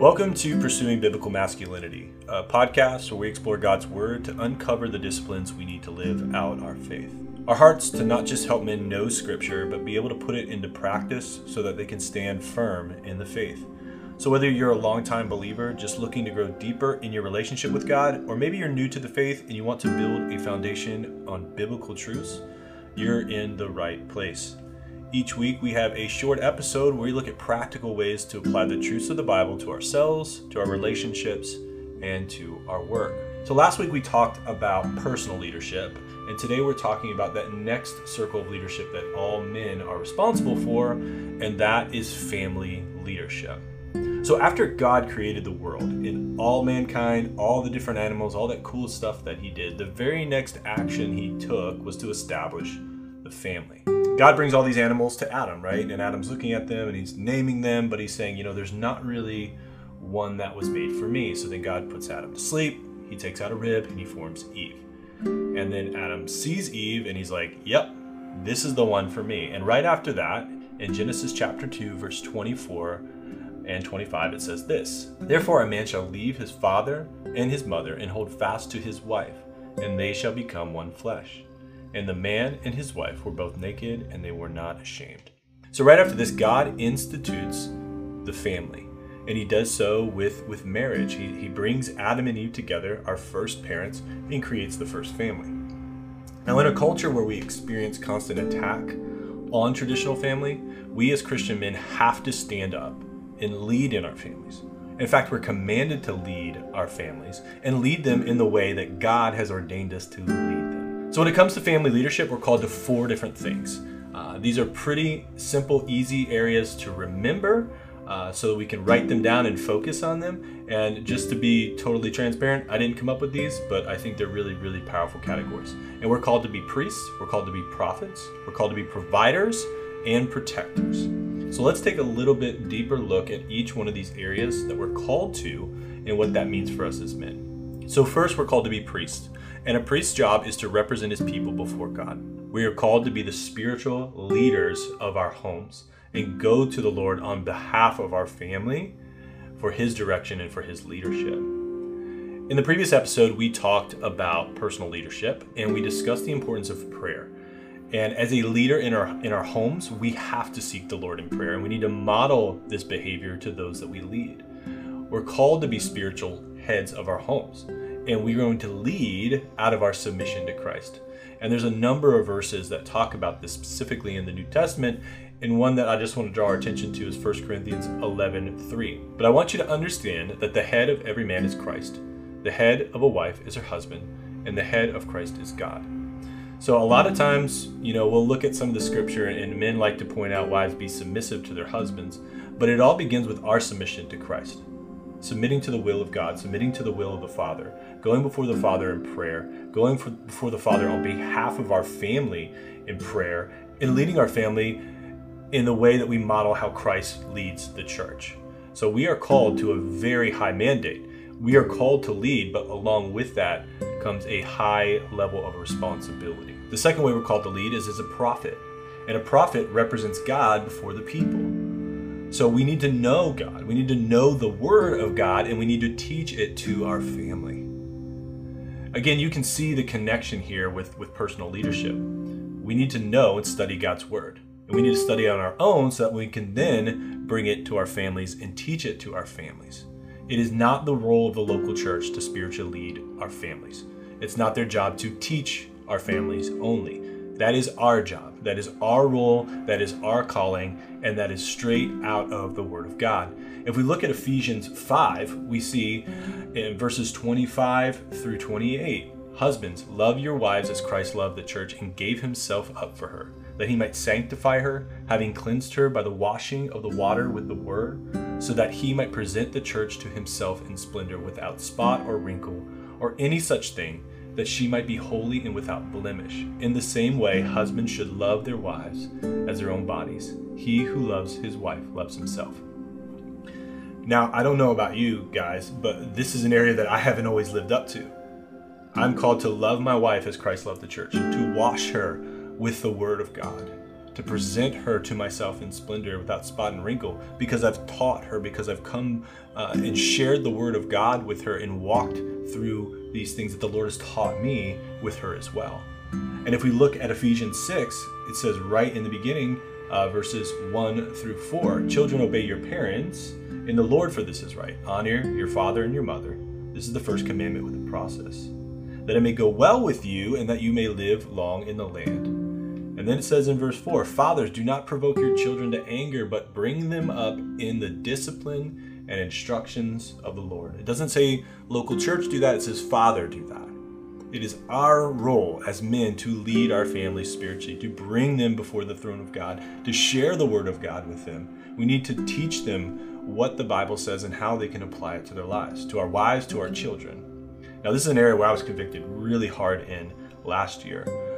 Welcome to Pursuing Biblical Masculinity, a podcast where we explore God's Word to uncover the disciplines we need to live out our faith. Our hearts to not just help men know Scripture, but be able to put it into practice so that they can stand firm in the faith. So, whether you're a longtime believer just looking to grow deeper in your relationship with God, or maybe you're new to the faith and you want to build a foundation on biblical truths, you're in the right place. Each week, we have a short episode where we look at practical ways to apply the truths of the Bible to ourselves, to our relationships, and to our work. So, last week we talked about personal leadership, and today we're talking about that next circle of leadership that all men are responsible for, and that is family leadership. So, after God created the world and all mankind, all the different animals, all that cool stuff that He did, the very next action He took was to establish the family. God brings all these animals to Adam, right? And Adam's looking at them and he's naming them, but he's saying, you know, there's not really one that was made for me. So then God puts Adam to sleep. He takes out a rib and he forms Eve. And then Adam sees Eve and he's like, yep, this is the one for me. And right after that, in Genesis chapter 2, verse 24 and 25, it says this Therefore, a man shall leave his father and his mother and hold fast to his wife, and they shall become one flesh. And the man and his wife were both naked, and they were not ashamed. So, right after this, God institutes the family. And he does so with, with marriage. He, he brings Adam and Eve together, our first parents, and creates the first family. Now, in a culture where we experience constant attack on traditional family, we as Christian men have to stand up and lead in our families. In fact, we're commanded to lead our families and lead them in the way that God has ordained us to lead. So, when it comes to family leadership, we're called to four different things. Uh, these are pretty simple, easy areas to remember uh, so that we can write them down and focus on them. And just to be totally transparent, I didn't come up with these, but I think they're really, really powerful categories. And we're called to be priests, we're called to be prophets, we're called to be providers and protectors. So, let's take a little bit deeper look at each one of these areas that we're called to and what that means for us as men. So, first, we're called to be priests. And a priest's job is to represent his people before God. We are called to be the spiritual leaders of our homes and go to the Lord on behalf of our family for his direction and for his leadership. In the previous episode, we talked about personal leadership and we discussed the importance of prayer. And as a leader in our in our homes, we have to seek the Lord in prayer and we need to model this behavior to those that we lead. We're called to be spiritual heads of our homes and we're going to lead out of our submission to Christ. And there's a number of verses that talk about this specifically in the New Testament. And one that I just want to draw our attention to is 1 Corinthians 11 3. But I want you to understand that the head of every man is Christ, the head of a wife is her husband, and the head of Christ is God. So a lot of times, you know, we'll look at some of the scripture and men like to point out wives be submissive to their husbands, but it all begins with our submission to Christ submitting to the will of God, submitting to the will of the Father, going before the Father in prayer, going for, before the Father on behalf of our family in prayer, and leading our family in the way that we model how Christ leads the church. So we are called to a very high mandate. We are called to lead, but along with that comes a high level of responsibility. The second way we're called to lead is as a prophet. And a prophet represents God before the people. So we need to know God. We need to know the Word of God and we need to teach it to our family. Again, you can see the connection here with, with personal leadership. We need to know and study God's Word. And we need to study on our own so that we can then bring it to our families and teach it to our families. It is not the role of the local church to spiritually lead our families. It's not their job to teach our families only. That is our job. That is our role. That is our calling. And that is straight out of the Word of God. If we look at Ephesians 5, we see in verses 25 through 28 Husbands, love your wives as Christ loved the church and gave himself up for her, that he might sanctify her, having cleansed her by the washing of the water with the word, so that he might present the church to himself in splendor without spot or wrinkle or any such thing that she might be holy and without blemish. In the same way, husbands should love their wives as their own bodies. He who loves his wife loves himself. Now, I don't know about you guys, but this is an area that I haven't always lived up to. I'm called to love my wife as Christ loved the church, to wash her with the word of God, to present her to myself in splendor without spot and wrinkle because I've taught her, because I've come uh, and shared the word of God with her and walked through these things that the Lord has taught me with her as well. And if we look at Ephesians 6, it says right in the beginning, uh, verses 1 through 4 Children, obey your parents in the Lord, for this is right. Honor your father and your mother. This is the first commandment with a process. That it may go well with you and that you may live long in the land. And then it says in verse 4 Fathers, do not provoke your children to anger, but bring them up in the discipline and instructions of the Lord. It doesn't say local church do that, it says Father do that. It is our role as men to lead our families spiritually, to bring them before the throne of God, to share the word of God with them. We need to teach them what the Bible says and how they can apply it to their lives, to our wives, to our children. Now, this is an area where I was convicted really hard in last year.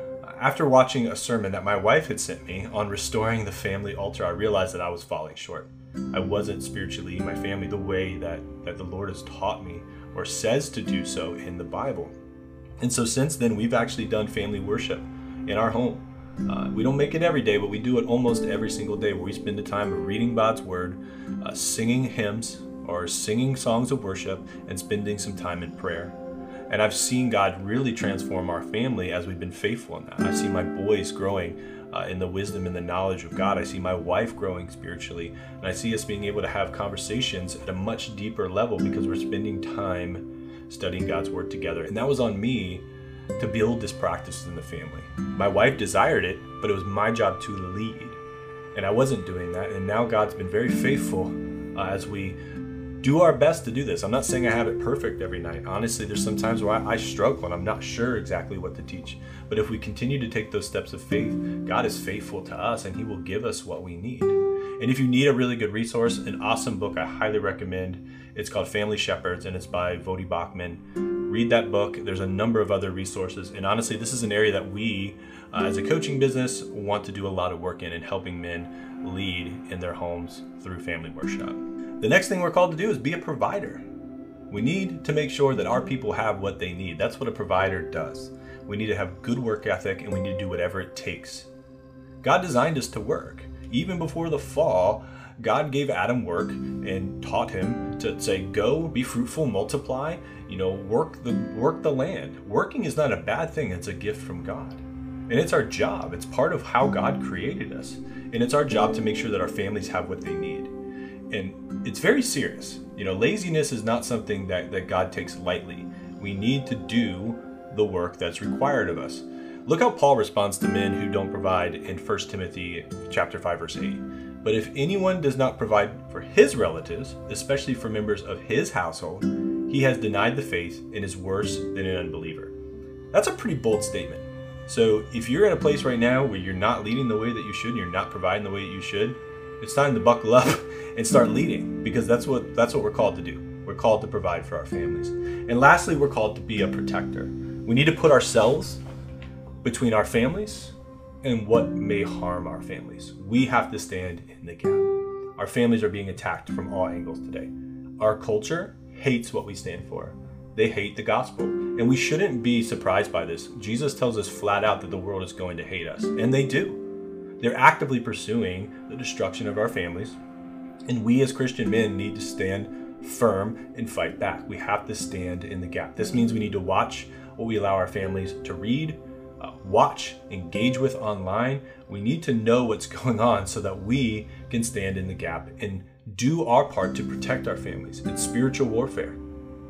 After watching a sermon that my wife had sent me on restoring the family altar, I realized that I was falling short. I wasn't spiritually leading my family the way that, that the Lord has taught me or says to do so in the Bible. And so since then, we've actually done family worship in our home. Uh, we don't make it every day, but we do it almost every single day where we spend the time reading God's Word, uh, singing hymns or singing songs of worship, and spending some time in prayer. And I've seen God really transform our family as we've been faithful in that. I see my boys growing uh, in the wisdom and the knowledge of God. I see my wife growing spiritually. And I see us being able to have conversations at a much deeper level because we're spending time studying God's Word together. And that was on me to build this practice in the family. My wife desired it, but it was my job to lead. And I wasn't doing that. And now God's been very faithful uh, as we do our best to do this. I'm not saying I have it perfect every night. Honestly, there's some times where I, I struggle and I'm not sure exactly what to teach. But if we continue to take those steps of faith, God is faithful to us and He will give us what we need. And if you need a really good resource, an awesome book I highly recommend it's called Family Shepherds and it's by Voddie Baucham. Read that book. There's a number of other resources. And honestly, this is an area that we, uh, as a coaching business, want to do a lot of work in and helping men lead in their homes through family worship. The next thing we're called to do is be a provider. We need to make sure that our people have what they need. That's what a provider does. We need to have good work ethic and we need to do whatever it takes. God designed us to work. Even before the fall, God gave Adam work and taught him to say, "Go, be fruitful, multiply. You know, work the work the land. Working is not a bad thing; it's a gift from God, and it's our job. It's part of how God created us, and it's our job to make sure that our families have what they need. And it's very serious. You know, laziness is not something that that God takes lightly. We need to do the work that's required of us. Look how Paul responds to men who don't provide in 1 Timothy chapter 5 verse 8. But if anyone does not provide for his relatives, especially for members of his household, he has denied the faith and is worse than an unbeliever. That's a pretty bold statement. So if you're in a place right now where you're not leading the way that you should, and you're not providing the way that you should, it's time to buckle up and start hmm. leading because that's what that's what we're called to do. We're called to provide for our families. And lastly, we're called to be a protector. We need to put ourselves between our families and what may harm our families. We have to stand in the gap. Our families are being attacked from all angles today. Our culture hates what we stand for. They hate the gospel. And we shouldn't be surprised by this. Jesus tells us flat out that the world is going to hate us. And they do. They're actively pursuing the destruction of our families. And we as Christian men need to stand firm and fight back. We have to stand in the gap. This means we need to watch what we allow our families to read, uh, watch, engage with online. We need to know what's going on so that we can stand in the gap and do our part to protect our families. It's spiritual warfare,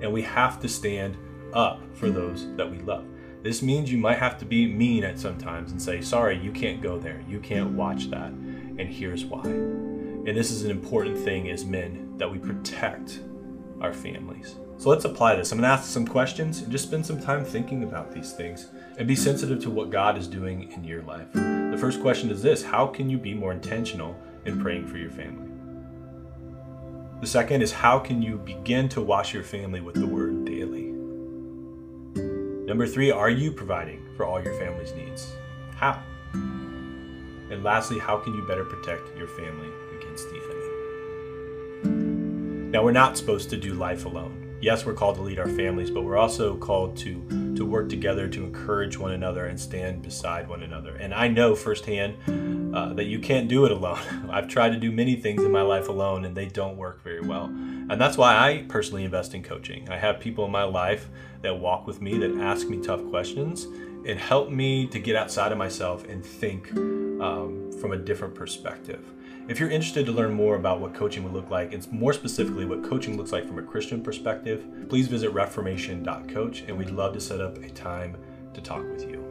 and we have to stand up for those that we love. This means you might have to be mean at sometimes and say, sorry, you can't go there. You can't watch that. And here's why. And this is an important thing as men that we protect our families. So let's apply this. I'm going to ask some questions and just spend some time thinking about these things and be sensitive to what God is doing in your life. The first question is this How can you be more intentional in praying for your family? The second is How can you begin to wash your family with the word? Number three, are you providing for all your family's needs? How? And lastly, how can you better protect your family against the enemy? Now, we're not supposed to do life alone yes, we're called to lead our families, but we're also called to to work together to encourage one another and stand beside one another. And I know firsthand uh, that you can't do it alone. I've tried to do many things in my life alone and they don't work very well. And that's why I personally invest in coaching. I have people in my life that walk with me, that ask me tough questions, and help me to get outside of myself and think um, from a different perspective. If you're interested to learn more about what coaching would look like, and more specifically what coaching looks like from a Christian perspective, please visit reformation.coach and we'd love to set up a time to talk with you.